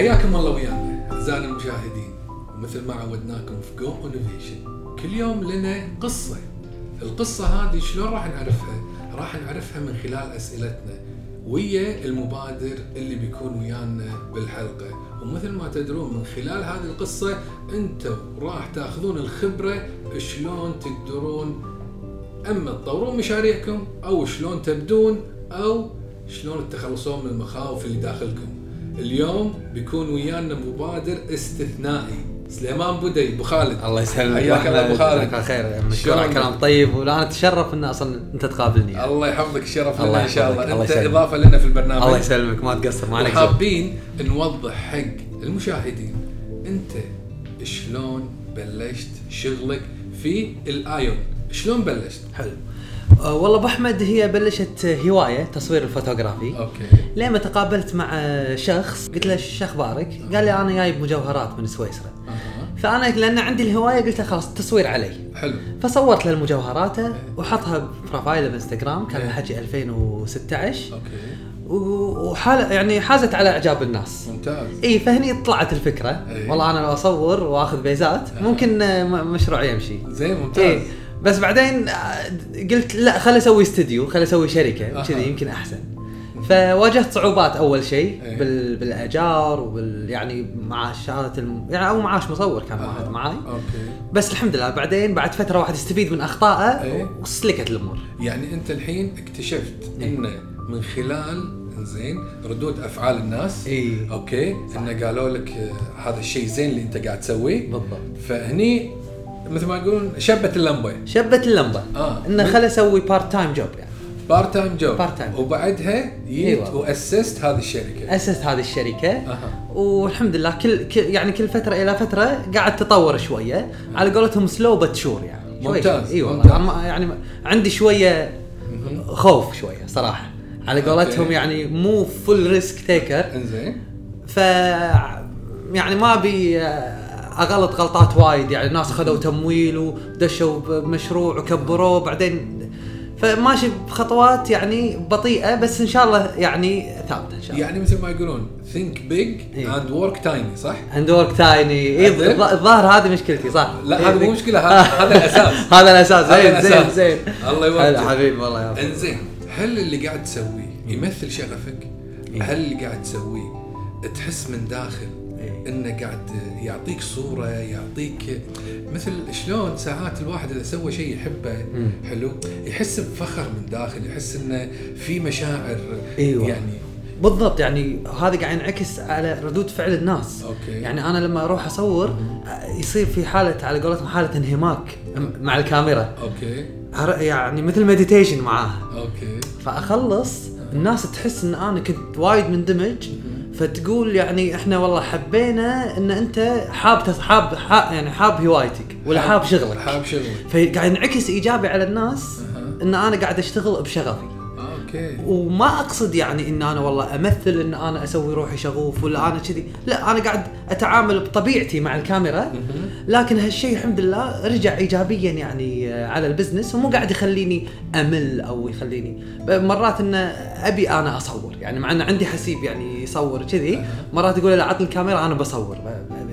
حياكم الله ويانا أعزائنا المشاهدين. ومثل ما عودناكم في Go Innovation كل يوم لنا قصة. القصة هذه شلون راح نعرفها؟ راح نعرفها من خلال أسئلتنا ويا المبادر اللي بيكون ويانا بالحلقة. ومثل ما تدرون من خلال هذه القصة أنتم راح تأخذون الخبرة شلون تقدرون أما تطورون مشاريعكم أو شلون تبدون أو شلون تتخلصون من المخاوف اللي داخلكم. اليوم بيكون ويانا مبادر استثنائي. سليمان بودي أبو خالد. الله يسلمك. حياك الله أبو خالد. الله خير. مشكور شلونك؟ على كلام طيب وأنا أتشرف إن أصلا أنت تقابلني. يعني. الله يحفظك الشرف لنا إن شاء الله. الله أنت يسلمك. إضافة لنا في البرنامج. الله يسلمك. ما تقصر ما عليك ذنب. وحابين نوضح حق المشاهدين. أنت شلون بلشت شغلك في الآيون؟ شلون بلشت؟ حلو. والله أبو أحمد هي بلشت هواية تصوير الفوتوغرافي. okay. لين ما تقابلت مع شخص قلت له شو أخبارك؟ قال لي أنا جايب مجوهرات من سويسرا. أها. فأنا لأن عندي الهواية. قلت له خلاص التصوير علي. حلو. فصورت له مجوهراته وحطها ب profile ه بانستغرام كان إيه. الحكي 2016 okay. وحال يعني حازت على إعجاب الناس. ممتاز. إي فهني طلعت الفكرة. إيه. والله أنا لو أصور وأخذ بيزات. ممكن آه، مشروع يمشي. زين ممتاز. إي. بس بعدين آه، قلت لا خل أسوي استديو خل أسوي شركة. كذي يمكن أحسن فواجهت صعوبات أول شيء. بال... بالأجار وبال يعني معاشات الم... يعني أو معاش مصور كان. واحد معاي okay بس الحمد لله بعدين بعد فترة واحد يستفيد من أخطائه إيه. وسلكت الأمور يعني أنت الحين اكتشفت إيه. إنه من خلال زين ردود أفعال الناس إيه. okay إنه قالوا لك هذا الشيء زين اللي أنت قاعد تسويه بالضبط فهني مثل ما يقولون شبت اللمبة. شبت اللمبة. آه. إنه خل أسوي part time job يعني. part time job Part time. وبعدها جيت أيوة. واسست هذه الشركة. اسست هذه الشركة. أها. والحمد لله كل, يعني كل فترة إلى فترة قاعد تطور شوية. على قولتهم slow but sure يعني. ممتاز،. اي والله يعني عندي شوية خوف شوية صراحة. على قولتهم. يعني مو full risk taker إنزين. ف يعني ما ابي أغلط غلطات وايد يعني الناس خذوا تمويل ودشوا بمشروع وكبروه بعدين فماشي بخطوات يعني بطيئة بس إن شاء الله يعني ثابتة إن شاء الله يعني مثل ما يقولون think big إيه. and work tiny صح؟ and work tiny؟ إيه الظاهر هذه مشكلتي صح لا إيه، هذا مو مشكلة هذا الأساس هذا الأساس هذا زين زين. زين الله يوفقك حبيبي والله يا إنزين هل اللي قاعد تسويه يمثل شغفك؟ إيه. هل اللي قاعد تسويه تحس من داخل إيه. إنه قاعد يعطيك صورة يعطيك مثل شلون ساعات الواحد إذا سوى شيء يحبه. حلو يحس بفخر من داخل يحس إنه في مشاعر أيوة. يعني. بالضبط يعني هذا قاعد ينعكس على ردود فعل الناس. أوكي. يعني أنا لما أروح أصور آه، يصير في حالة على قولتهم حالة انهماك مع الكاميرا. okay. يعني مثل meditation معاها. okay. فأخلص الناس تحس إن أنا كنت وايد مندمج فتقول يعني إحنا والله حبينا إن أنت حاب حاب يعني حاب هوايتك ولا حاب شغلك. حاب شغلك. فقاعد ينعكس إيجابي على الناس. إن أنا قاعد أشتغل بشغفي. okay. وما أقصد يعني إن أنا والله أمثل إن أنا أسوي روحي شغوف ولا أنا كذي. لا أنا قاعد أتعامل بطبيعتي مع الكاميرا لكن هالشيء الحمد لله رجع ايجابيا يعني على ال business ومو قاعد يخليني أمل أو يخليني. مرات انه أبي أنا أصور يعني مع إن عندي حسيب يعني يصور كذي مرات يقول لا عطني الكاميرا أنا بصور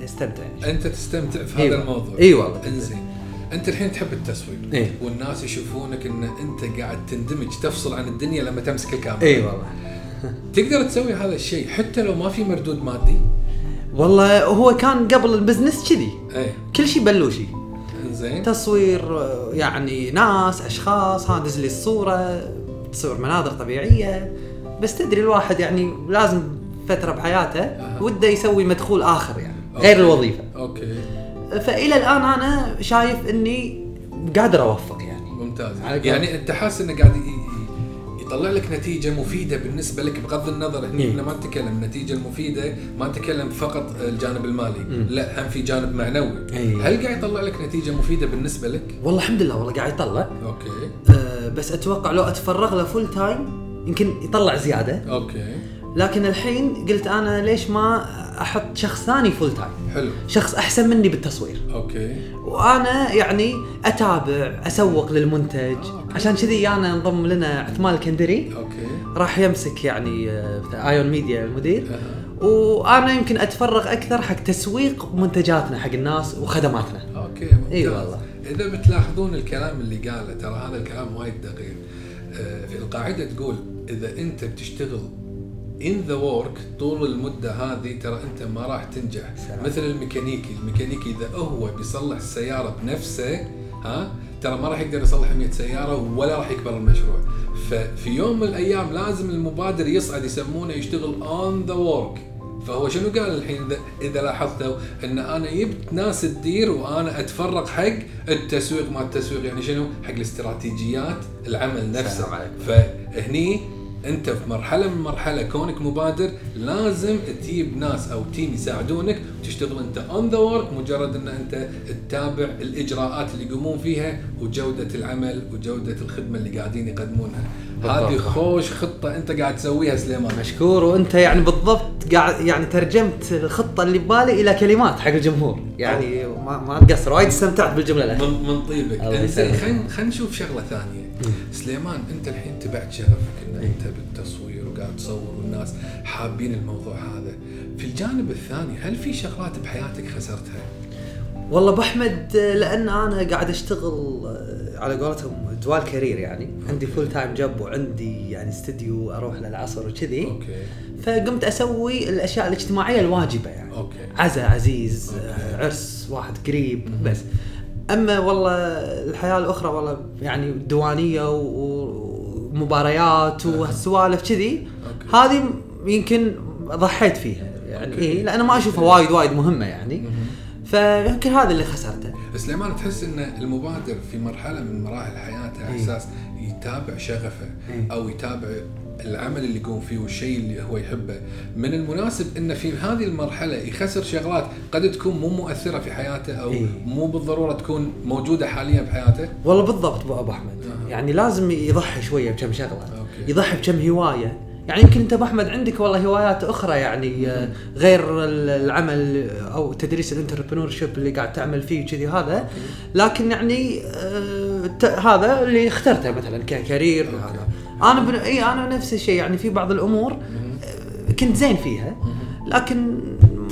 بستمتع يعني. أنت تستمتع في هذا أيوة. الموضوع. إي والله. إنزين. انت الحين تحب التصوير إيه. والناس يشوفونك إن أنت قاعد تندمج تفصل عن الدنيا لما تمسك الكاميرا. اي والله. تقدر تسوي هذا الشيء حتى لو ما في مردود مادي؟ والله هو كان قبل ال business كذي. اي كل شيء بلوشي. انزين تصوير يعني ناس أشخاص ها دز لي الصورة تصوير مناظر طبيعية. بس تدري الواحد يعني لازم فترة بحياته أها. وده يسوي مدخول آخر يعني غير okay. الوظيفة. okay. فإلى الآن أنا شايف إني قادر أوفق يعني. ممتاز. يعني أنت حاسس إنه قاعد يطلع لك نتيجة مفيدة بالنسبة لك بغض النظر؟ هنا إيه. إحنا ما نتكلم النتيجه المفيده ما نتكلم فقط الجانب المالي. مم. لا هم في جانب معنوي. إيه. هل قاعد يطلع لك نتيجة مفيدة بالنسبة لك؟ والله الحمد لله والله قاعد يطلع. okay. أه بس أتوقع لو أتفرغ له full time يمكن يطلع زيادة. okay. لكن الحين قلت أنا ليش ما أحط شخص ثاني full time حلو. شخص أحسن مني بالتصوير. okay. وأنا يعني أتابع أسوق للمنتج. عشان كذي أنا انضم لنا عثمان الكندري. okay. راح يمسك يعني آه، ايون ميديا المدير. أها. وأنا يمكن أتفرغ أكثر حق تسويق منتجاتنا حق الناس وخدماتنا. okay ممتاز. إي والله. إذا بتلاحظون الكلام اللي قاله ترى هذا الكلام وايد دقيق. آه، في القاعدة تقول إذا أنت بتشتغل in the work طول المدة هذه ترى أنت ما راح تنجح. سلام. مثل الميكانيكي. الميكانيكي إذا هو بيصلح السيارة بنفسه ها ترى ما راح يقدر يصلح 100 سيارة ولا راح يكبر المشروع. ففي يوم من الأيام لازم المبادر يصعد يسمونه يشتغل on the work. فهو شنو قال الحين؟ اذا إذا لاحظتوا إن أنا جبت ناس تدير وأنا اتفرغ حق التسويق. ما التسويق يعني شنو؟ حق الاستراتيجيات العمل نفسه. فهني انت في مرحلة من مرحلة كونك مبادر لازم تجيب ناس أو team يساعدونك وتشتغل أنت on the work مجرد أن أنت تتابع الإجراءات اللي يقومون فيها وجودة العمل وجودة الخدمة اللي قاعدين يقدمونها. هذه خوش خطة أنت قاعد تسويها سليمان. مشكور وأنت يعني بالضبط قاعد يعني ترجمت الخطة اللي ببالي إلى كلمات حق الجمهور. يعني ما ما تقصر وايد استمتعت بالجملة الاخيره من من طيبك. خلينا خلينا نشوف شغلة ثانية. سليمان أنت الحين تبعت شغفك ان أنت بالتصوير وقاعد تصور والناس حابين الموضوع هذا. في الجانب الثاني هل في شغلات بحياتك خسرتها؟ والله أبو أحمد لأن أنا قاعد أشتغل آه، على قولتهم dual career يعني. عندي full time job وعندي يعني استديو أروح للعصر وكذي. okay. فقمت أسوي الأشياء الاجتماعية الواجبة يعني. okay. عزاء عزيز okay. آه، عرس واحد قريب بس. أما والله الحياة الأخرى والله يعني ديوانيه و- ومباريات وهالسوالف كذي okay. هذه يمكن ضحيت فيها يعني. okay. إيه لأن ما أشوفها وايد وايد مهمة يعني. فيمكن هذا اللي خسرته سليمان تحس إن المبادر في مرحلة من مراحل حياته على إيه. أساس يتابع شغفه إيه. أو يتابع العمل اللي يقوم فيه والشيء اللي هو يحبه من المناسب انه في هذه المرحلة يخسر شغلات قد تكون مو مؤثرة في حياته أو إيه. مو بالضرورة تكون موجودة حاليا بحياته والله بالضبط أبو أحمد أها. يعني لازم يضحي شوية بكم شغلة أوكي. يضحي بكم هواية يعني يمكن انت أبو أحمد عندك والله هوايات أخرى يعني آه، غير ال- العمل أو تدريس ال entrepreneurship اللي قاعد تعمل فيه وكذي هذا. لكن يعني آه، هذا اللي اخترته مثلا ك career أنا بن... إي أنا نفس الشيء يعني في بعض الأمور آه، كنت زين فيها. لكن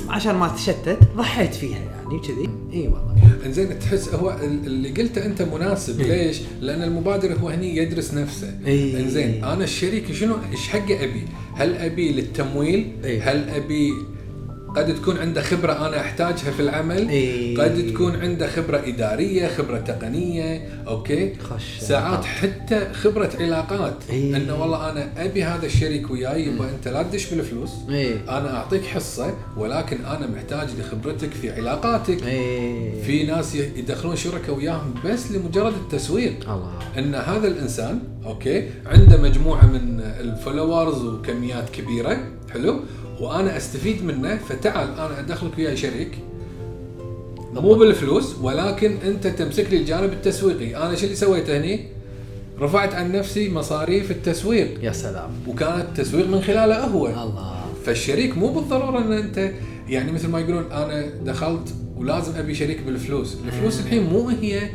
عشان ما تشتت ضحيت فيها يعني كذي إي والله انزين تحس هو ال- اللي قلته أنت مناسب إيه. ليش؟ لأن المبادر هو هني يدرس نفسه إيه. انزين أنا الشريك شنو إيش حقه أبي؟ هل أبي للتمويل؟ إيه. هل أبي قد تكون عنده خبرة أنا أحتاجها في العمل إيه. قد تكون عنده خبرة إدارية خبرة تقنية أوكي؟ خش. ساعات حتى خبرة علاقات إيه. إنه والله أنا أبي هذا الشريك وياي يبا أنت لا تدش بالفلوس إيه أنا أعطيك حصة ولكن أنا محتاج لخبرتك في علاقاتك. إيه في ناس يدخلون شركاء وياهم بس لمجرد التسويق. الله. إن هذا الإنسان okay؟ عنده مجموعة من ال followers وكميات كبيرة حلو؟ وأنا أستفيد منه فتعال أنا أدخلك وياي شريك. مو بالفلوس ولكن أنت تمسك لي الجانب التسويقي. أنا شو اللي سويته هني؟ رفعت عن نفسي مصاريف التسويق. يا سلام. وكانت تسويق من خلاله هو. الله. فالشريك مو بالضرورة إن أنت يعني مثل ما يقولون أنا دخلت ولازم أبي شريك بالفلوس، الفلوس الحين مو هي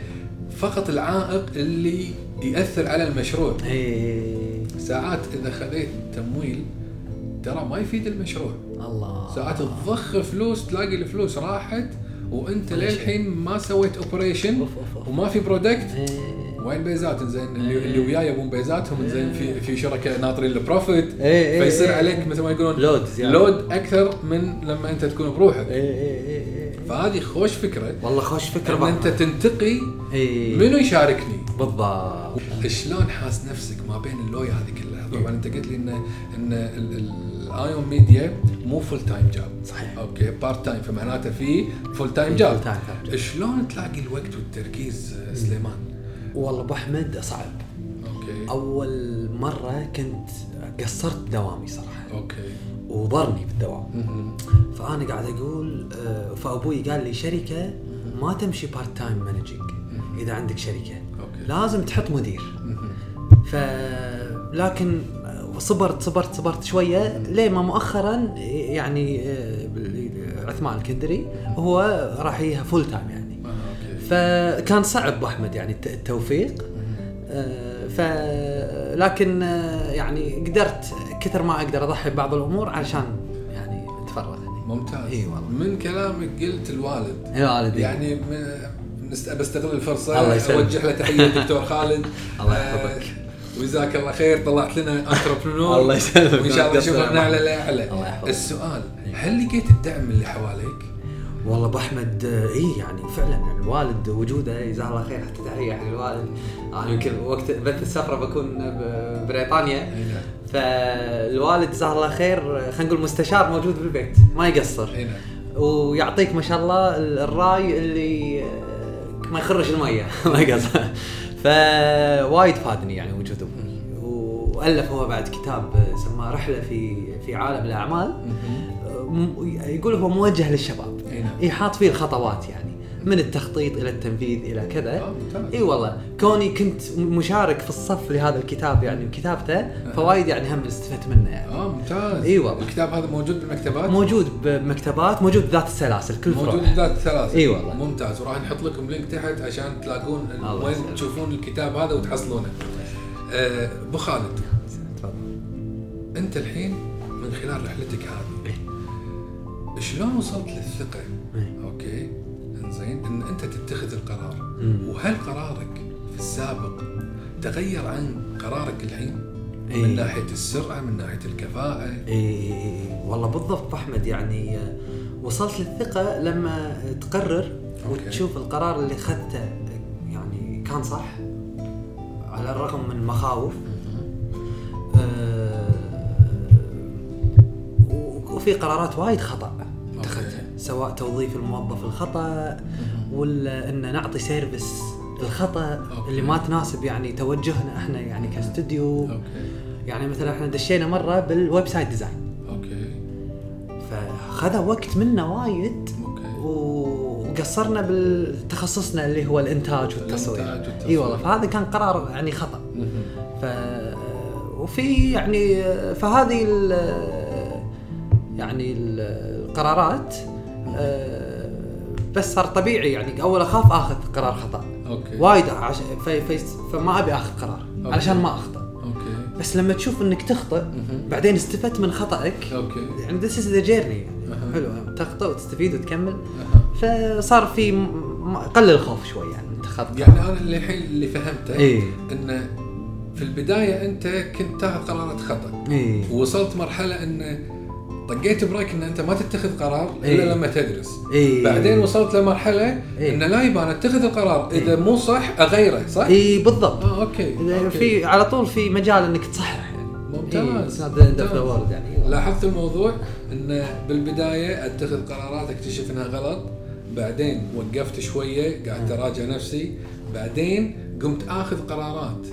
فقط العائق اللي يأثر على المشروع، إيه. ساعات إذا خذيت تمويل ترى ما يفيد المشروع، الله. ساعات تضخ فلوس تلاقي الفلوس راحت وانت. للحين ما سويت operation. وما في product إيه. وين بيزات زين اللي, اللي وياي يبون بيزاتهم. زين في في شركاء ناطرين ال profit إيه، إيه، فيصير إيه. عليك مثل ما يقولون load زيادة. load أكثر من لما أنت تكون بروحك. فهذه خوش فكرة. والله خوش فكرة إن أنت تنتقي منو يشاركني؟ بالضبط. شلون حاس نفسك ما بين اللوية هذه كلها؟ طبعا أنت قلت لي ان إن الايون ميديا مو full time job صحيح. okay part time فمعناته في full time job. شلون تلاقي الوقت والتركيز آه، سليمان؟ والله أبو أحمد صعب. okay. أول مرة كنت قصرت دوامي صراحة. okay. وضرني بالدوام. فأنا قاعد أقول آه، فأبوي قال لي شركة ما تمشي part time managing إذا عندك شركة. okay. لازم تحط مدير. ف لكن صبرت صبرت صبرت شوية ليه ما مؤخرا يعني آه، عثمان الكندري هو راح يها full time يعني. آه، فكان صعب أبو أحمد يعني الت- التوفيق. آه، ف لكن آه، يعني قدرت كثر ما أقدر أضحي ببعض الأمور علشان يعني انت ممتاز. إي والله. من كلامك قلت الوالد. يا والدي. يعني بستغل الفرصة الله يسلمك. أوجه له تحية دكتور خالد. الله آه، يحفظك. وجزاك الله خير طلعت لنا انتربرنور الله يسلمك. وإن شاء الله نشوفك نعلى. لأعلى الله يحفظك. السؤال هل لقيت الدعم اللي حواليك؟ والله أبو أحمد اي يعني فعلا الوالد وجوده جزاه الله خير حتى تحية حق الوالد أنا يمكن وقت بث السفرة بكون ببريطانيا نعم فالوالد جزاه الله خير خلينا نقول مستشار موجود بالبيت ما يقصر نعم ويعطيك ما شاء الله ال- الرأي اللي ما يخرج المية ما يقصر فوايد فادني يعني وجود امي وألف هو بعد كتاب سماه رحلة في في عالم الأعمال. يقول هو موجه للشباب. إي نعم. إي حاط فيه الخطوات يعني. من التخطيط إلى التنفيذ إلى كذا آه،. إي والله كوني كنت مشارك في الصف لهذا الكتاب يعني وكتابته فوايد يعني هم استفدت منه يعني آه ممتاز إي والله. الكتاب هذا موجود بالمكتبات؟ موجود بمكتبات موجود بذات السلاسل كل موجود فروع بذات السلاسل إي والله. ممتاز وراح نحط لكم link تحت عشان تلاقون وين. تشوفون الكتاب هذا وتحصلونه. آه، أبو خالد تفضل أنت الحين من خلال رحلتك هذه شلون وصلت للثقة؟ إيه. okay إنزين إن أنت تتخذ القرار مم. وهل قرارك في السابق تغير عن قرارك الحين؟ إيه. من ناحية السرعة من ناحية الكفاءة اي إي إي. والله بالضبط أحمد يعني آه، وصلت للثقة لما تقرر okay. وتشوف القرار اللي أخذته يعني كان صح على الرغم من المخاوف آه، و- وفي قرارات وايد خطأ سواء توظيف الموظف الخطأ ولا ان نعطي service الخطا أوكي. اللي ما تناسب يعني توجهنا إحنا يعني كاستوديو. يعني مثلا إحنا دشينا مرة بال website design أوكي. فخذ وقت منا وايد وقصرنا بالتخصصنا اللي هو الإنتاج والتصوير. والتصوير. إي والله فهذا كان قرار يعني خطأ. ف وفي يعني فهذه ال يعني ال- القرارات بس صار طبيعي يعني أول أخاف آخذ قرار خطأ أوكي وايد عش... في... في... فما أبي آخذ قرار أوكي. علشان ما أخطأ أوكي بس لما تشوف إنك تخطئ. بعدين استفدت من خطأك أوكي يعني this is the journey. حلو تخطئ وتستفيد وتكمل. فصار في م- قلل الخوف شوي يعني انت خذ يعني أنا اللي الحين اللي فهمته إيه. إن في البداية أنت كنت تاخذ قرارات خطأ اي ووصلت مرحلة إن طقيت break إن أنت ما تتخذ قرار إلا إيه. لما تدرس إيه. بعدين وصلت لمرحلة إيه. إن لا يبقى أنا أتخذ القرار إذا مو صح أغيره صح؟ اي بالضبط آه أوكي أوكي. في على طول في مجال إنك تصحح يعني ممتاز إيه. يعني لاحظت الموضوع إن بالبداية أتخذ قرارات اكتشف انها غلط بعدين وقفت شوية قعدت أراجع نفسي بعدين قمت آخذ قرارات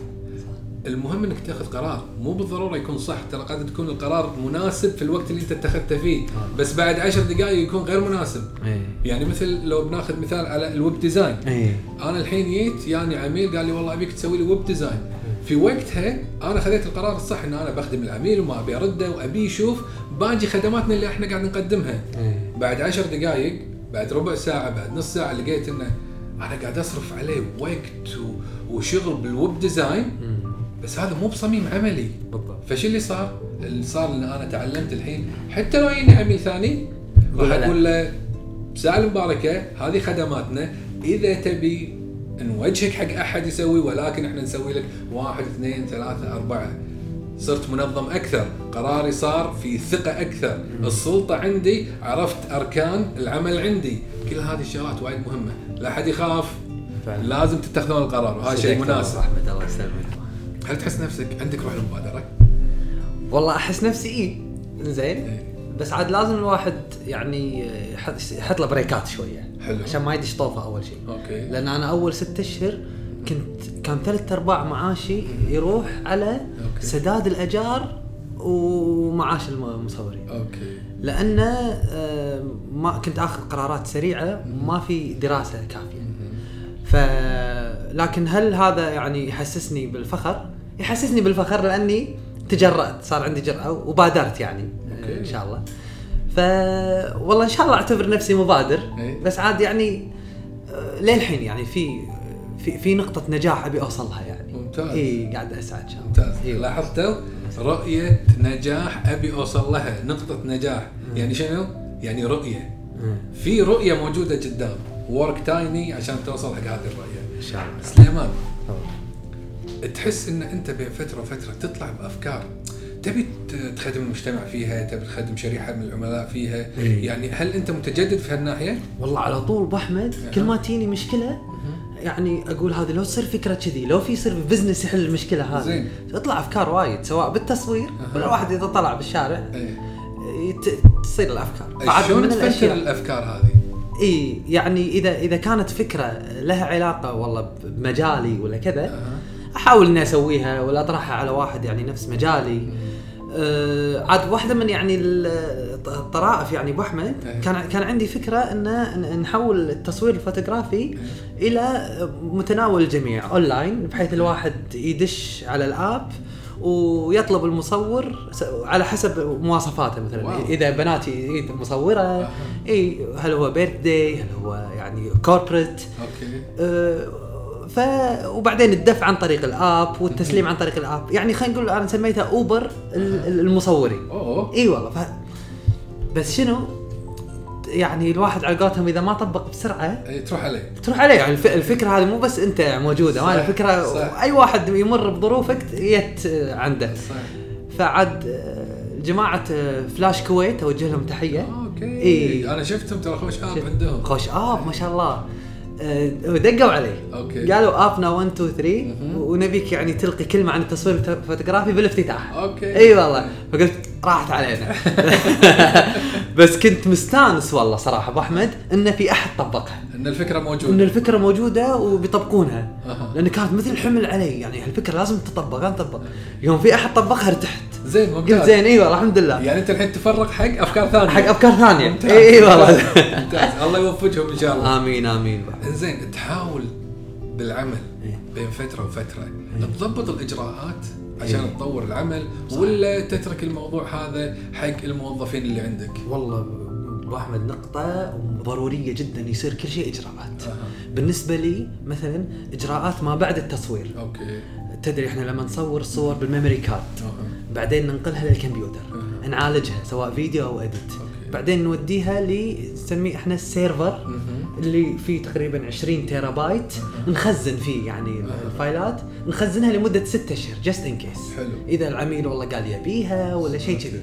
المهم إنك تاخذ قرار. مو بالضرورة يكون صح. ترى قد تكون القرار مناسب في الوقت اللي أنت اتخذته فيه. بس بعد عشر دقائق يكون غير مناسب. اي يعني مثل لو بناخذ مثال على ال web design. اي أنا الحين جيت يعني عميل قال لي والله أبيك تسوي لي web design. في وقتها أنا خذيت القرار الصح إن أنا بخدم العميل وما أبي أرده وأبي يشوف باقي خدماتنا اللي إحنا قاعد نقدمها. بعد عشر دقائق بعد ربع ساعة بعد نص ساعة لقيت إنه أنا قاعد أصرف عليه وقت و- وشغل بال web design. بس هذا مو بصميم عملي. بالضبط. فشو اللي صار؟ اللي صار إن أنا تعلمت الحين حتى لو يجيني عميل ثاني راح. أقول له بساعة المباركة هذه خدماتنا. إذا تبي نوجهك حق أحد يسوي ولكن إحنا نسوي لك واحد اثنين ثلاثة أربعة. صرت منظم أكثر. قراري صار في ثقة أكثر. السلطة عندي عرفت أركان العمل عندي. كل هذه الشغلات وايد مهمة. لا أحد يخاف. فعلا. لازم تتخذون القرار. وهذا شيء مناسب. احمد الله يسلمك. هل تحس نفسك عندك روح المبادرة؟ والله أحس نفسي اي زين إيه. بس عاد لازم الواحد يعني يحط له break ات شوية حلو. عشان ما يدش طوفة أول شيء أوكي لأن أنا أول ستة أشهر كنت كان ثلاث أرباع معاشي يروح على أوكي. سداد الأجار ومعاش الم- المصورين أوكي لأن آه، ما كنت آخذ قرارات سريعة ما في دراسة كافية ف لكن هل هذا يعني يحسسني بالفخر؟ يحسسني بالفخر لأني تجرأت صار عندي جرأة وبادرت يعني أوكي. إن شاء الله. ف والله إن شاء الله أعتبر نفسي مبادر. بس عاد يعني آه، للحين يعني في في في نقطة نجاح أبي أوصلها يعني. ممتاز. إي قاعد أسعى إن شاء الله. ممتاز إيه. لاحظتوا رؤية نجاح أبي اوصل لها نقطة نجاح يعني شنو؟ يعني رؤية مم. في رؤية موجودة قدام ورك تايني عشان توصل حق هذه الرؤية إن شاء الله سليمان. تحس إن أنت بين فتره وفترة تطلع بأفكار تبي تخدم المجتمع فيها تبي تخدم شريحة من العملاء فيها إيه. يعني هل أنت متجدد في هالناحية والله على طول أبو أحمد كل ما تجيني مشكلة يعني أقول هذه لو تصير فكرة كذي لو في يصير business يحل المشكلة هذه زين. تطلع أفكار وايد سواء بالتصوير أها. ولا واحد إذا طلع بالشارع إيه. يت- تصير الأفكار فعاد شلون تفلتر الأشياء الأفكار هذه؟ اي يعني اذا إذا كانت فكرة لها علاقة والله بمجالي ولا كذا أها. أحاول إني أسويها ولا أطرحها على واحد يعني نفس مجالي. آه عاد واحدة من يعني ال- الطرائف يعني أبو أحمد إيه. كان كان عندي فكرة إن نحول التصوير الفوتوغرافي إلى متناول الجميع اونلاين بحيث الواحد يدش على ال app ويطلب المصور على حسب مواصفاته مثلا. wow. إذا بنات يبي إيه مصورة أها. اي هل هو birthday هل هو يعني corporate okay. أه، ف وبعدين الدفع عن طريق ال app والتسليم عن طريق ال app. يعني خلينا نقول أنا سميتها أوبر ال- ال- المصورين أوه. إي والله. ف... بس شنو؟ يعني الواحد على قولتهم إذا ما طبق بسرعة تروح عليه. تروح عليه. يعني الف- الفكرة هذه مو بس أنت موجودة. صح، الفكرة صح. أي واحد يمر بظروفك يت عنده. صح. فعاد أه، جماعة أه، فلاش كويت أوجه لهم تحية. أوكي. إيه. أنا شفتهم ترى خوش app عندهم. خوش app ما شاء الله. آه، دقوا عليه. أوكي. قالوا ابنا 1 2 3 مهم. ونبيك يعني تلقي كلمة عن التصوير الفوتوغرافي بالافتتاح. أوكي. إي والله. فقلت راحت علينا. بس كنت مستانس والله صراحة أبو أحمد إن في أحد طبقها. إن الفكرة إن موجوده الفكرة موجودة وبيطبقونها. أها. لأن كانت مثل حمل علي. يعني الفكرة لازم تطبق أنا طبق يوم في أحد طبقها ارتحت. زين قلت ممتاز. زين إي والله الحمد لله. يعني أنت الحين تفرغ حق أفكار ثانية. حق أفكار ثانية. إي إي والله. ممتاز. الله يوفقهم إن شاء الله. آمين آمين. انزين تحاول بالعمل. بين فترة وفترة. تضبط الإجراءات عشان إيه. تطور العمل ولا تترك الموضوع هذا حق الموظفين اللي عندك؟ والله أبو أحمد نقطة ضرورية جدا يصير كل شيء إجراءات. أها. بالنسبة لي مثلا إجراءات ما بعد التصوير. أوكي. تدري إحنا لما نصور الصور بال memory card أها. بعدين ننقلها للكمبيوتر. نعالجها سواء فيديو أو edit. بعدين نوديها لنسميه إحنا ال server. اللي فيه تقريبا 20 تيرا بايت. نخزن فيه يعني. ال files ات نخزنها لمدة 6 أشهر just in case. حلو. إذا العميل والله قال يبيها ولا شيء كذي.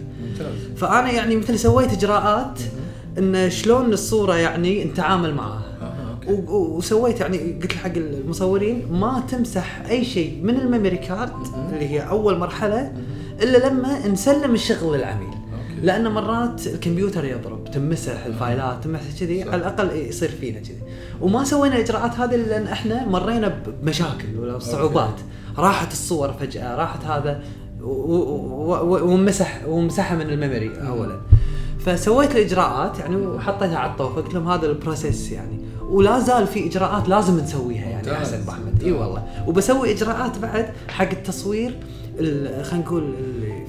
فأنا يعني مثل سويت إجراءات إن شلون الصورة يعني نتعامل و- وسويت يعني قلت حق المصورين ما تمسح أي شيء من ال memory card. اللي هي أول مرحلة إلا لما نسلم الشغل للعميل okay. لأن مرات الكمبيوتر يضرب تمسح ال files ات تمسح كذي. على الأقل يصير فينا كذي. وما سوينا الاجراءات هذه لأن إحنا مرينا بمشاكل ولا بصعوبات راحت الصور فجأة راحت هذا ومسح ومسحها من ال memory اولا. فسويت الإجراءات يعني وحطيتها على الطوفه قلت لهم هذا ال process يعني. ولا زال في إجراءات لازم نسويها يعني ممتاز. حسن ابو احمد إي والله. وبسوي إجراءات بعد حق التصوير. ال- خلينا نقول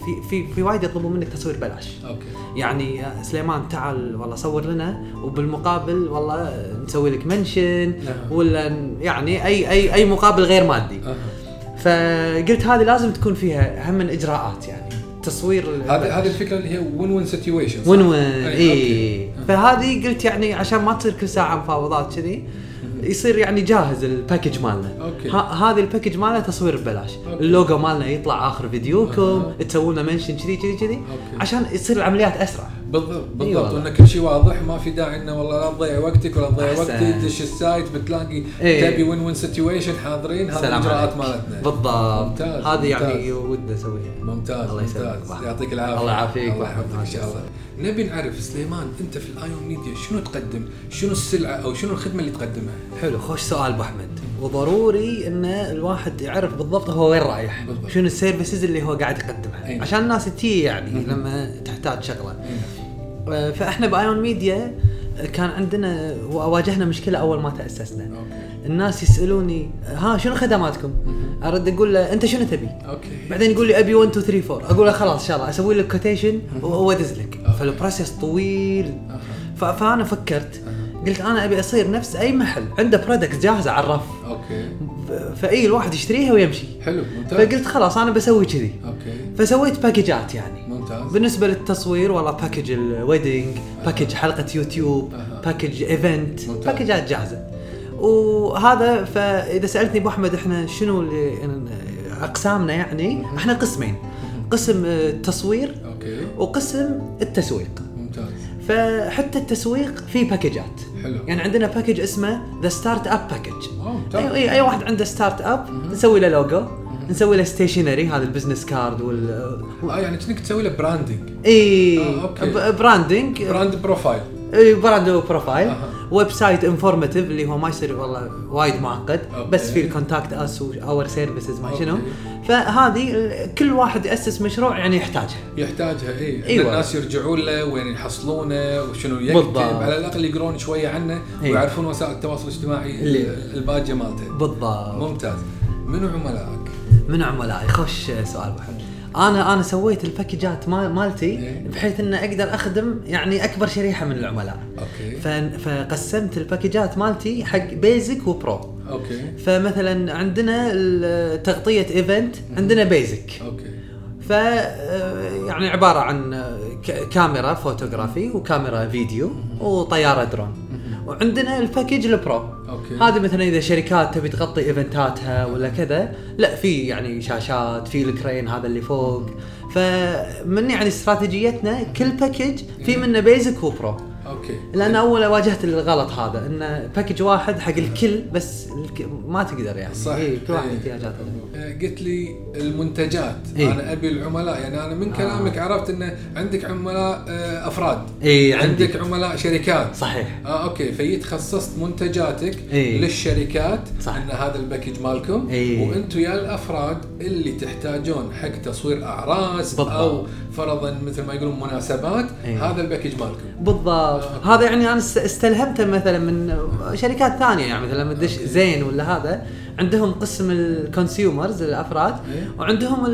في في في وايد يطلبون منك تصوير بلاش okay. يعني يا سليمان تعال والله صور لنا وبالمقابل والله نسوي لك mention نعم. ولا يعني اي اي أي مقابل غير مادي. أها. فقلت هذه لازم تكون فيها هم من إجراءات يعني تصوير هذه هذه الفكرة اللي هي win-win situation win-win إي. فهذه قلت يعني عشان ما تصير كل ساعة مفاوضات كذي. يصير يعني جاهز ال package مالنا okay. ه- هذه ال package مالنا تصوير ببلاش okay. اللوجو مالنا يطلع آخر فيديوكم. تسوون لنا mention كذي كذي كذي. عشان يصير العمليات أسرع بالضبط بالضبط. وان كل شيء واضح ما في داعي إنه والله لا تضيع وقتك ولا تضيع. وقتي تدش ال site بتلاقي إيه. تبي win-win situation حاضرين هذه الاجراءات. مالتنا بالضبط ممتاز، هذه يعني. ودنا نسويها ممتاز الله يسلمك ممتاز. يعطيك العافية الله يعافيك الله. يحفظك إن شاء الله نبي نعرف سليمان أنت في الايون ميديا شنو تقدم؟ شنو السلعة أو شنو الخدمة اللي تقدمها؟ حلو خوش سؤال أبو أحمد وضروري إن الواحد يعرف بالضبط هو وين رايح بالضبط. شنو ال services اللي هو قاعد يقدمها أي. عشان الناس تجي يعني. لما تحتاج شغلة آه، فإحنا بآيون ميديا آه، كان عندنا واجهنا مشكلة أول ما تأسسنا. okay. الناس يسألوني ها شنو خدماتكم؟ أرد أقول له أنت شنو تبي؟ okay. بعدين يقول لي أبي 1 2 3 4 أقول له خلاص إن شاء الله. أسوي لك quotation وأدز لك. okay. فال process طويل. ف- فأنا فكرت. قلت أنا أبي أصير نفس أي محل. عنده product جاهزة على الرف. okay. فإي الواحد يشتريها ويمشي. حلو ممتاز. فقلت خلاص أنا بسوي كذي. أوكي. فسويت package ات يعني. ممتاز. بالنسبة للتصوير والله package ال wedding package حلقة يوتيوب. package event. package ات جاهزة. وهذا فإذا سألتني أبو أحمد إحنا شنو اللي أقسامنا يعني إحنا قسمين. قسم آه، التصوير okay. وقسم التسويق. ممتاز. فحتى التسويق فيه package ات حلو. يعني عندنا package اسمه the startup package اي واحد عنده startup نسوي له لوجو نسوي له stationery هذا ال business card وال آه يعني كأنك تسوي له branding إي آه، branding brand profile إي brand profile أها. website informative اللي هو ما يصير والله وايد معقد okay. بس في ال contact us our services ما شنو. فهذه كل واحد يأسس مشروع يعني يحتاجها يحتاجها إي أيوة. الناس يرجعون له وين يحصلونه وشنو يكتب بالضبط. على الأقل يقرون شوية عنه أيوة. ويعرفون وسائل التواصل الاجتماعي الباجيه مالته بالضبط ممتاز منو عملائك؟ من عملائي خوش سؤال ابو حمد أنا أنا سويت ال package ات مال مالتي إيه. بحيث ان أقدر أخدم يعني أكبر شريحة من العملاء. okay. فقسمت ال package ات مالتي حق basic و pro okay. فمثلا عندنا تغطية event عندنا basic okay. ف يعني عبارة عن كاميرا فوتوغرافي وكاميرا فيديو وطيارة درون وعندنا ال package ال pro. okay. هذه مثلا إذا شركات تبي تغطي event اتها ولا كذا لا في يعني شاشات في ال crane هذا اللي فوق. فمن يعني استراتيجيتنا كل package في منه basic و pro okay. لأن أول واجهت الغلط هذا إن package واحد حق الكل بس الك... ما تقدر يعني. صح. إيه كل واحد إيه. احتياجاته آه، قلت لي المنتجات. إيه. أنا أبي العملاء يعني أنا من كلامك عرفت إن عندك عملاء آه، أفراد. اي عندي. عندك عملاء شركات. صحيح. آه okay. فهي خصصت منتجاتك إيه. للشركات. صح. إن هذا ال package مالكم. إيه. وأنتم يا الأفراد اللي تحتاجون حق تصوير أعراس بالضبط. أو فرضا مثل ما يقولون مناسبات إيه. هذا ال package مالكم. بالضبط. هذا يعني أنا است- استلهمته مثلا من شركات ثانية يعني مثلا لما تدش. Zain ولا هذا عندهم قسم ال consumers الأفراد إيه. وعندهم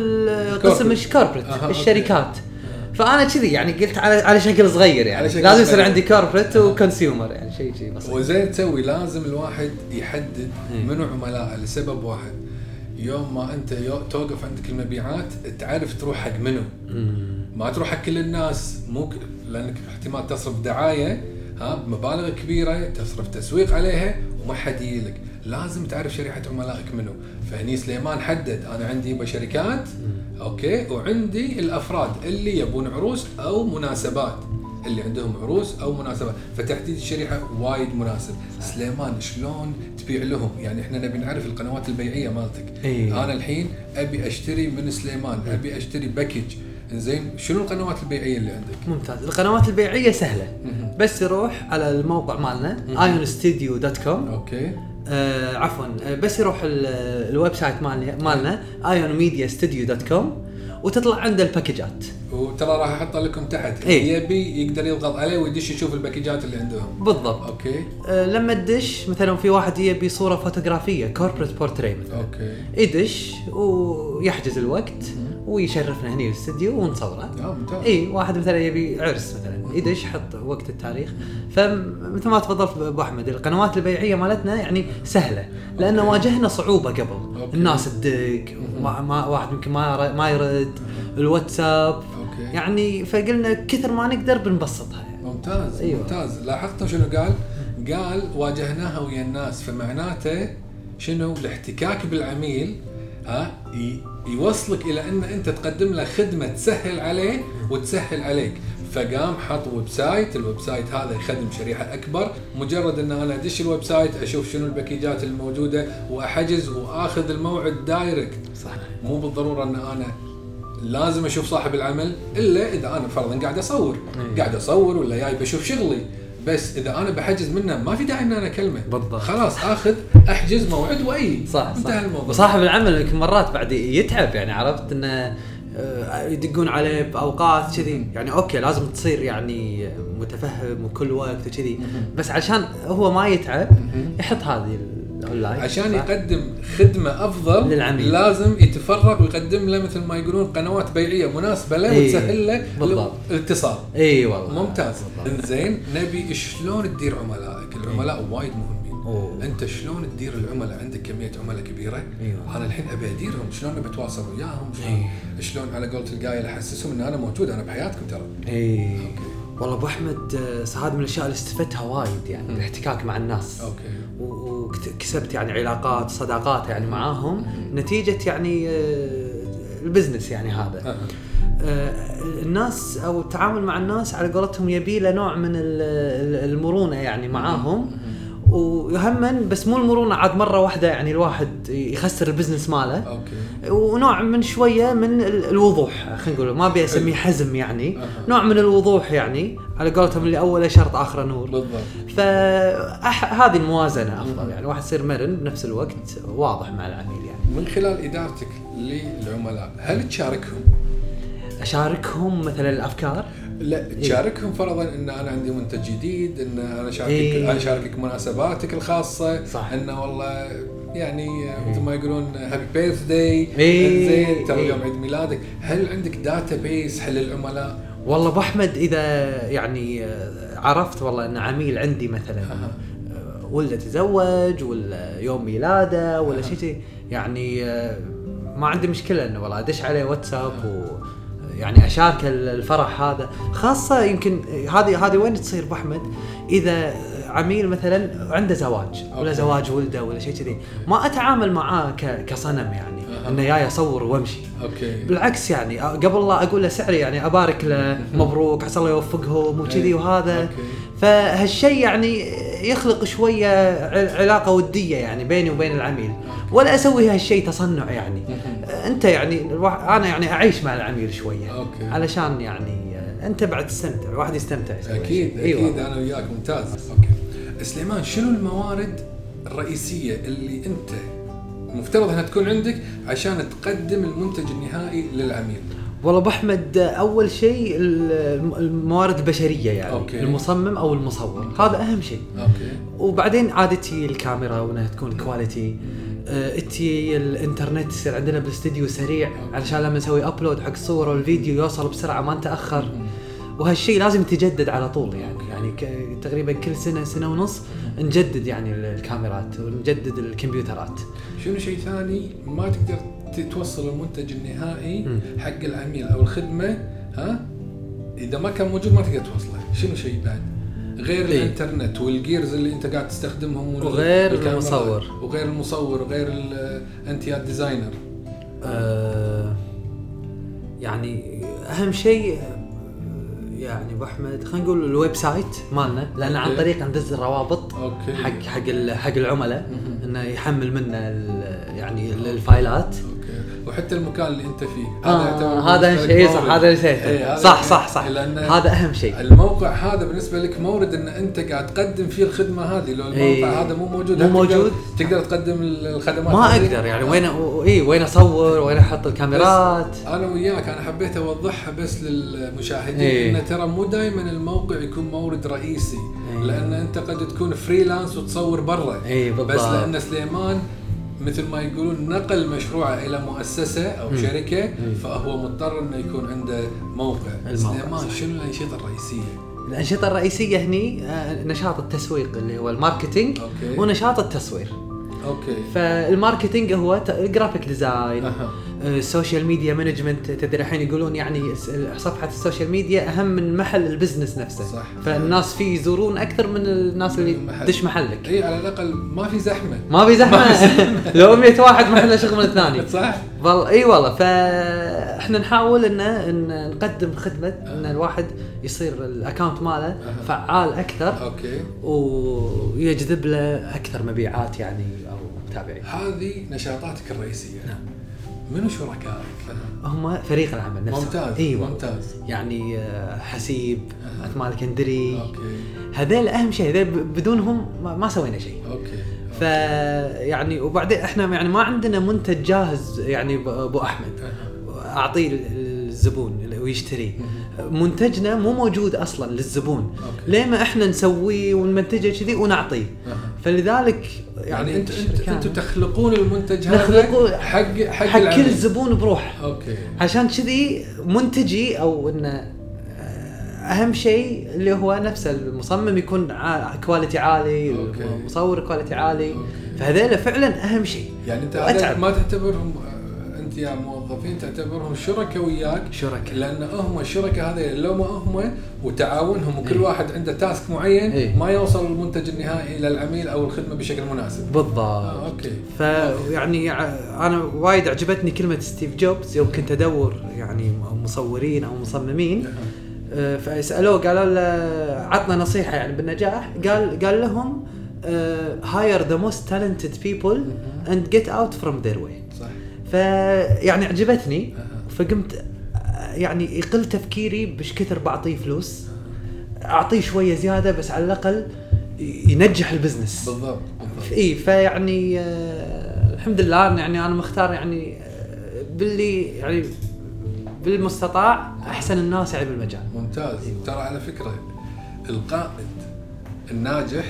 قسم. ال corporate. الشركات فأنا كذي يعني قلت على على شكل صغير يعني شكل لازم يصير. عندي corporate و consumer يعني شيء شيء بسيط وزين تسوي لازم الواحد يحدد إيه. منو عملائه لسبب واحد يوم ما أنت توقف عندك المبيعات تعرف تروح حق منو. ما تروح حق كل الناس مو لأنك احتمال تصرف دعاية ها بمبالغ كبيرة تصرف تسويق عليها وما حد يجيلك. لازم تعرف شريحة عملائك منو. فهني سليمان حدد أنا عندي شركات okay وعندي الأفراد اللي يبون عروس أو مناسبات. اللي عندهم عروس أو مناسبات. فتحديد الشريحة وايد مناسب. سليمان شلون تبيع لهم؟ يعني إحنا نبي نعرف القنوات البيعية مالتك. إيه. أنا الحين أبي أشتري من سليمان أبي أشتري package. زين شنو القنوات البيعية اللي عندك؟ ممتاز. القنوات البيعية سهلة. مهم. بس يروح على الموقع مالنا مهم. ionstudio.com okay. آه عفوا آه بس يروح ال- ال website مالنا مالنا ionmediastudio.com وتطلع عنده ال packages. وترى راح أحط لكم تحت. إيه. اللي يبي يقدر يضغط عليه ويدش يشوف ال packages اللي عندهم. بالضبط. okay. آه لما تدش مثلا في واحد يبي صورة فوتوغرافية corporate portrait مثلا. okay. يدش ويحجز الوقت ويشرفنا هني الاستديو ونصوره. آه ممتاز. اي واحد مثلا يبي عرس مثلا. يدش حط وقت التاريخ. فمثل ما تفضلت أبو أحمد القنوات البيعية مالتنا يعني سهلة لأن okay. واجهنا صعوبة قبل. okay. الناس تدق واحد يمكن ما ما يرد. الواتساب okay. يعني فقلنا كثر ما نقدر بنبسطها يعني. ممتاز أيوة. ممتاز. لاحظت شنو قال؟ قال واجهناها ويا الناس فمعناته شنو؟ الاحتكاك بالعميل ها يوصلك إلى إن أنت تقدم له خدمة تسهل عليه وتسهل عليك. فقام حط website ال website هذا يخدم شريحة أكبر. مجرد إن أنا أدش ال website أشوف شنو ال packages الموجودة وأحجز وآخذ الموعد direct. صح مو بالضرورة إن أنا لازم أشوف صاحب العمل إلا إذا أنا فرضا قاعد أصور. إيه. قاعد أصور ولا جاي بشوف شغلي. بس إذا أنا بحجز منه ما في داعي ان أنا أكلمه. بالضبط. خلاص آخذ أحجز موعد وأي. صح انتهى الموضوع. وصاحب العمل يمكن مرات بعد يتعب يعني عرفت إنه آه، يدقون عليه بأوقات كذي. يعني okay لازم تصير يعني متفهم وكل وقت وكذي. بس عشان هو ما يتعب يحط هذه الاونلاين عشان؟ يقدم خدمة أفضل للعميل. لازم يتفرغ ويقدم له مثل ما يقولون قنوات بيعية مناسبة له إيه. وتسهل له بالضبط. الاتصال اي والله ممتاز بالضبط. زين نبي شلون تدير عملائك العملاء وايد مهمين أوه. أنت شلون تدير العملاء عندك كمية عملاء كبيرة أيوة. أنا الحين أبي أديرهم شلون أبي أتواصل وياهم شلون إيه. شلون على قولة القايل أحسسهم إن أنا موجود أنا بحياتكم ترى اي. والله أبو أحمد آه، هذه من الأشياء اللي استفدتها وايد يعني الاحتكاك مع الناس okay وكسبت يعني علاقات صداقات يعني معاهم. نتيجة يعني آه، ال business يعني هذا. أها. آه، الناس أو التعامل مع الناس على قولتهم يبي له نوع من ال- ال- المرونة يعني معاهم. وهما بس مو المرونة عاد مرة واحدة يعني الواحد يخسر ال business ماله. okay. ونوع من شوية من ال- الوضوح خلينا نقول ما ابي أسميه حزم. يعني. نوع من الوضوح يعني. على قولتهم اللي اوله شرط اخره نور بالضبط فهذه الموازنة أفضل يعني واحد يصير مرن بنفس الوقت واضح مع العميل يعني من خلال إدارتك للعملاء هل تشاركهم؟ أشاركهم مثلا الأفكار لا تشاركهم فرضا إن أنا عندي منتج جديد إن أنا شاركك إيه. أنا شاركك مناسباتك الخاصة صح. انه والله يعني مثل ما يقولون happy birthday إيه. زين ترى إيه. يوم عيد ميلادك هل عندك database حق العملاء؟ والله أبو أحمد إذا يعني آه، عرفت والله إن عميل عندي مثلا. آه، ولا تزوج ولا يوم ميلاده ولا شيء شيء يعني آه، ما عندي مشكلة إنه والله أدش عليه واتساب و يعني أشارك الفرح هذا خاصة يمكن هذه هذه وين تصير أبو أحمد إذا عميل مثلا عنده زواج ولا. زواج ولده ولا شيء كذي ما أتعامل معاه كصنم يعني. إنه جاي أصور وأمشي. okay. بالعكس يعني قبل لا أقول له سعري يعني أبارك له مبروك عسى الله يوفقهم وكذي إيه. وهذا. okay. فهالشيء يعني يخلق شوية علاقة ودية يعني بيني وبين العميل. ولا أسوي هالشيء تصنع يعني. أنت يعني الواحد أنا يعني أعيش مع العميل شوية. okay. علشان يعني أنت بعد تستمتع الواحد يستمتع أكيد. أيوة. أكيد أنا وياك ممتاز. okay. سليمان شنو الموارد الرئيسية اللي أنت مفترض انها تكون عندك عشان تقدم المنتج النهائي للعميل. والله أبو أحمد أول شيء الم- الموارد البشرية يعني okay. المصمم أو المصور. هذا أهم شيء. okay. وبعدين عادتي الكاميرا وإنها تكون quality آه، إتي الإنترنت يصير عندنا بالاستديو سريع علشان لما نسوي upload حق الصور والفيديو يوصل بسرعة ما نتأخر. وهالشيء لازم يتجدد على طول يعني. يعني تقريبا كل سنة سنة ونص نجدد يعني ال- الكاميرات ونجدد الكمبيوترات. شنو شيء ثاني ما تقدر توصل المنتج النهائي. حق العميل أو الخدمة ها؟ إذا ما كان موجود ما تقدر توصله. شنو شيء بعد؟ غير إيه. الإنترنت وال gears اللي أنت قاعد تستخدمهم وغير المصور. وغير المصور وغير أنت يا designer آه، يعني أهم شيء يعني أبو أحمد خلينا نقول ال website مالنا لأن عن. طريق ندز الروابط حق حق حق العملاء. إنه يحمل منا يعني ال- الفايلات وحتى المكان اللي انت فيه آه هذا اهم بالنسبة شيء لك صح. هذا إيه، نسيته هذا- صح صح صح هذا أهم شيء الموقع هذا بالنسبة لك مورد إن أنت قاعد تقدم فيه الخدمة هذه لو الموقع إيه. هذا مو موجود مو موجود؟ تقدر تقدم الخدمات ما؟ أقدر يعني وين اي وين أصور وين أحط الكاميرات أنا وياك أنا حبيت أوضحها بس للمشاهدين إيه. انه ترى مو دائما الموقع يكون مورد رئيسي إيه. لأن أنت قد تكون freelance وتصور برا اي بالضبط بس لأن سليمان مثل ما يقولون نقل مشروعه إلى مؤسسة أو. شركة. فهو مضطر إنه يكون عنده موقع سليمان. شنو الأنشطة الرئيسية؟ الأنشطة الرئيسية هني آه، نشاط التسويق اللي هو ال marketing ونشاط التصوير okay فال marketing هو ال graphic design أها ال social media management تدري الحين يقولون يعني صفحة ال social media أهم من محل ال business نفسه. صح. فالناس فيه يزورون أكثر من الناس اللي. تدش محلك. اي على الأقل ما في زحمة. ما في زحمة. لو 100 واحد محله شغل من الثاني. صح؟ والله إي والله. فاحنا نحاول إن إن نقدم خدمة إن الواحد يصير ال account ماله أها. فعال أكثر. أوكي. ويجذب له أكثر مبيعات يعني أو متابعين. هذه نشاطاتك الرئيسية. نعم. منو شركائك؟ هم فريق العمل نفسه. ممتاز إيوه. ممتاز. يعني آه، حسيب أها. اكمال كندري. أوكي. هذيل أهم شيء هذيل بدونهم ما, سوينا شيء. أوكي ف يعني وبعدين إحنا يعني ما عندنا منتج جاهز يعني أبو أحمد. أعطيه الزبون ويشتري منتجنا مو موجود أصلا للزبون أوكي. ليه ما إحنا نسويه ونمنتجه كذي ونعطيه. فلذلك يعني يعني انت أنتم تخلقون المنتج هذا حق حق, حق كل. زبون بروحه أوكي عشان كذي منتجي أو إنه آه، أهم شيء اللي هو نفسه المصمم يكون quality عالي أوكي. المصور quality عالي أوكي. فهذيلا فعلا أهم شيء يعني أنت ما تعتبرهم أنت يا موظفين تعتبرهم شركاء وياك شركاء لأن هم الشركاء هذا لو ما هم وتعاونهم وكل واحد عنده task معين إيه. ما يوصل المنتج النهائي للعميل أو الخدمة بشكل مناسب. بالضبط آه أوكي. فيعني أنا وايد عجبتني كلمة ستيف جوبز يوم كنت أدور يعني مصورين أو مصممين آه، فسألوه قالوا له عطنا نصيحة يعني بالنجاح قال قال لهم hire the most talented people and get out from their way. فيعني عجبتني. فقمت يعني يقل تفكيري جم كثر بعطيه فلوس أعطيه شوية زيادة بس على الأقل ينجح البزنس بالضبط بالضبط. إي فيعني آه الحمد لله يعني أنا مختار يعني آه باللي يعني بالمستطاع أحسن الناس يعني بالمجال ممتاز ترى على فكرة القائد الناجح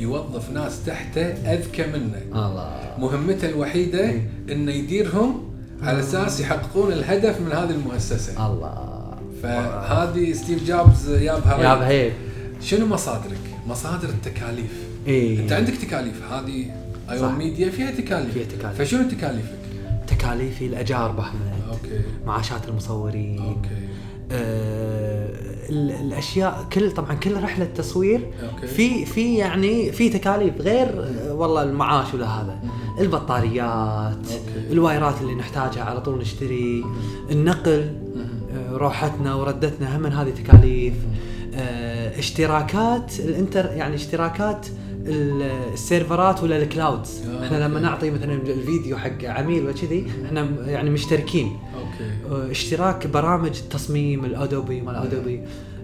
يوظف ناس تحته أذكى منه. الله مهمته الوحيدة إيه. انه يديرهم على أساس يحققون الهدف من هذه المؤسسة. الله فهذه ستيف جوبز جابها يا بهيب شنو مصادرك؟ مصادر التكاليف. اي أنت عندك تكاليف هذه. ايون ميديا فيها تكاليف فيها تكاليف. فشنو تكاليفك؟ تكاليفي الأجار باحمد أوكي معاشات المصورين أوكي آه الأشياء كل طبعا كل رحلة تصوير في في يعني في تكاليف غير والله المعاش ولا هذا. البطاريات. ال wireات اللي نحتاجها على طول نشتري النقل. آه، روحتنا وردتنا هم من هذه تكاليف آه، اشتراكات ال inter يعني اشتراكات ال- ال serverات ولا ال clouds آه، إحنا لما. نعطي مثلا الفيديو حق عميل وكذي إحنا يعني مشتركين اشتراك برامج التصميم ال Adobe مال Adobe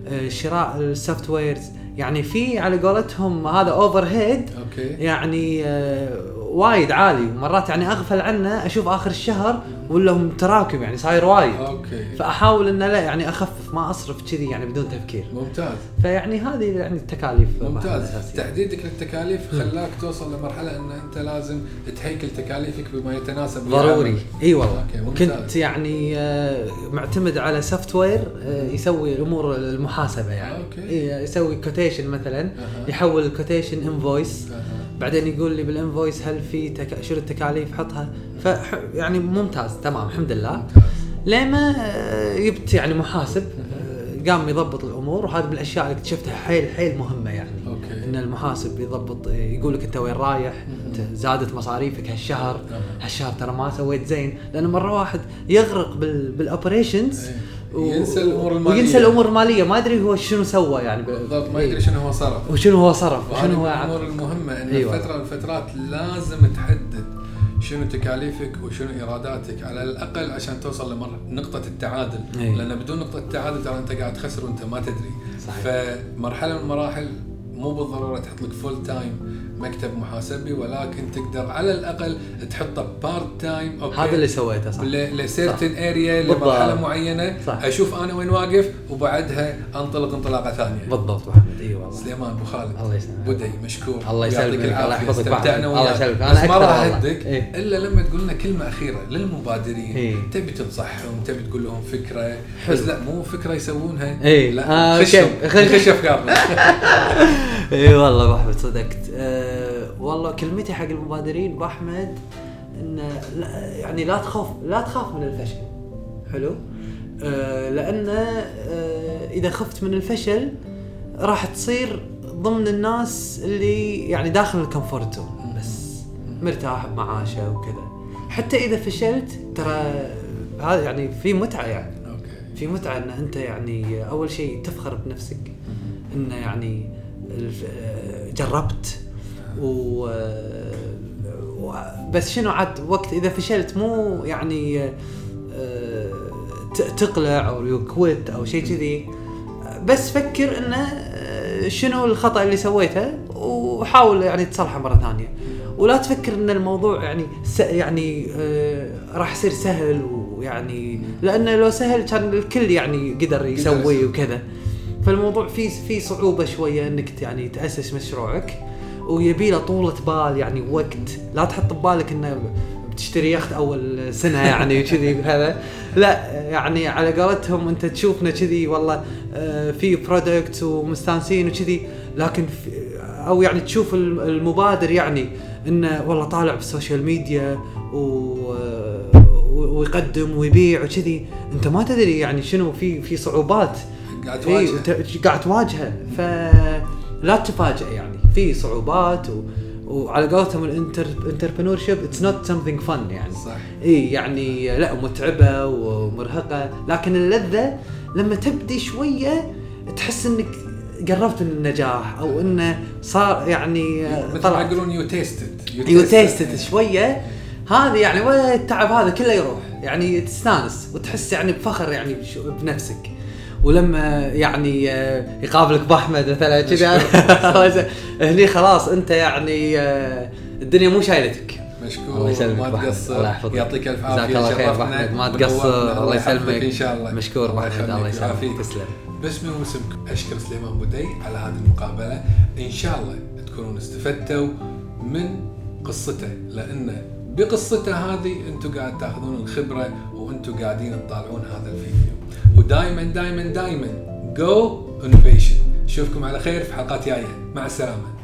آه، شراء ال softwares يعني في على قولتهم هذا overhead يعني آه، وايد عالي. ومرات يعني أغفل عنه أشوف آخر الشهر ولا هم تراكم يعني صاير وايد. أوكي. فأحاول إنه لا يعني أخفف ما أصرف كذي يعني بدون تفكير. ممتاز. فيعني هذه يعني التكاليف ممتاز. تحديدك للتكاليف خلاك توصل لمرحلة إن أنت لازم تهيكل تكاليفك بما يتناسب ضروري. إي والله. وكنت يعني آه، معتمد على software آه، يسوي الأمور المحاسبة يعني. أوكي. يسوي quotation مثلا أها. يحول ال quotation invoice أها. بعدين يقول لي بال invoice هل في تك... شنو التكاليف؟ حطها. ف يعني ممتاز. تمام الحمد لله. لما آه، جبت يعني محاسب آه، قام يضبط الأمور وهذه من الاشياء اللي اكتشفتها حيل حيل مهمة يعني. أوكي. إن المحاسب يضبط يقول لك أنت وين رايح أنت زادت مصاريفك هالشهر. هالشهر ترى ما سويت زين. لأن مرة واحد يغرق بال بال operations إيه. ينسى الأمور المالية. وينسى الأمور المالية ما أدري هو شنو سوى يعني بالضبط ما. يدري شنو هو صرف وشنو هو صرف وشنو هو الأمور. المهمة إن أيوة. فتره من الفترات لازم تحدد شنو تكاليفك وشنو إيراداتك على الأقل عشان توصل لنقطه التعادل أي. لأن بدون نقطة التعادل ترى أنت قاعد تخسر وأنت ما تدري صحيح. فمرحلة من المراحل مو بالضرورة تحط لك full time مكتب محاسبي ولكن تقدر على الأقل تحطه part time أوكي هذا اللي سويته صح ل certain area. لمرحلة معينة صح. أشوف أنا وين واقف وبعدها أنطلق انطلاقة ثانية بالضبط محمد اي والله سليمان أبو خالد الله يسلمك. بعدي مشكور الله يسلمك، الله يحفظك استمتعنا. الله يسلمك. بس ما راح. أهدك إيه. إلا لما تقول لنا كلمة أخيرة للمبادرين إيه. تبي تنصحهم تبي تقول لهم فكرة حلو. بس لا مو فكرة يسوونها إيه. لا آه، خش افكارنا اي والله ابو احمد صدقت أه والله كلمتي حق المبادرين ابو احمد إن لا يعني لا تخاف لا تخاف من الفشل. حلو؟ أه لأن أه إذا خفت من الفشل راح تصير ضمن الناس اللي يعني داخل ال comfort zone بس مرتاح بمعاشه وكذا. حتى إذا فشلت ترى هذا يعني في متعة يعني. أوكي. في متعة إن أنت يعني أول شيء تفخر بنفسك. انه يعني الف- جربت و بس شنو عاد وقت إذا فشلت مو يعني آه، تقلع أو you quit أو شيء كذي. بس فكر انه آه، شنو الخطأ اللي سويته وحاول يعني تصلحه مرة ثانية. ولا تفكر إن الموضوع يعني س يعني آه راح يصير سهل ويعني لأنه لو سهل كان الكل يعني قدر يسوي. وكذا. فالموضوع فيه في صعوبة شوية إنك يعني تأسس مشروعك. ويبي له طولة بال يعني وقت. لا تحط ببالك إنه تشتري يخت أول سنة يعني وكذي هذا لا يعني على قولتهم أنت تشوفنا كذي والله آه، في برودكت ومستانسين وكذي لكن أو يعني تشوف الم- المبادر يعني إنه والله طالع بال social media و ويقدم ويبيع وكذي. أنت ما تدري يعني شنو في في صعوبات. قاعد اي تواجه ت- قاعد تواجهه. فلا تتفاجئ يعني. في صعوبات و... وعلى قولتهم ال entrepreneurship it's not something fun يعني. صح. إي يعني لا متعبة ومرهقة. لكن اللذة لما تبدي شوية تحس إنك قربت من النجاح أو إنه صار يعني مثل ما طلع يقولون you tasted you tasted شوية. هذه يعني ولا التعب هذا كله يروح. يعني تستانس وتحس يعني بفخر يعني بنفسك. ولما يعني يقابلك باحمد مثلا كذا هني خلاص أنت يعني الدنيا مو شايلتك مشكور الله يسلمك ما. تقصر الله يحفظك. يعطيك ألف جزاك عافية الله خير أحمد. ما. تقصر. الله يسلمك. إن شاء الله مشكور. يخليك الله يسلمك. تسلم. باسمي واسمكم أشكر سليمان بودي على هذه المقابلة إن شاء الله تكونون استفدتوا من قصته لأن بقصته هذه أنتم قاعد تأخذون الخبرة وأنتم قاعدين تطالعون هذا الفيديو ودائما دائما دائما Go Innovation أشوفكم على خير في حلقات جاية. مع السلامة.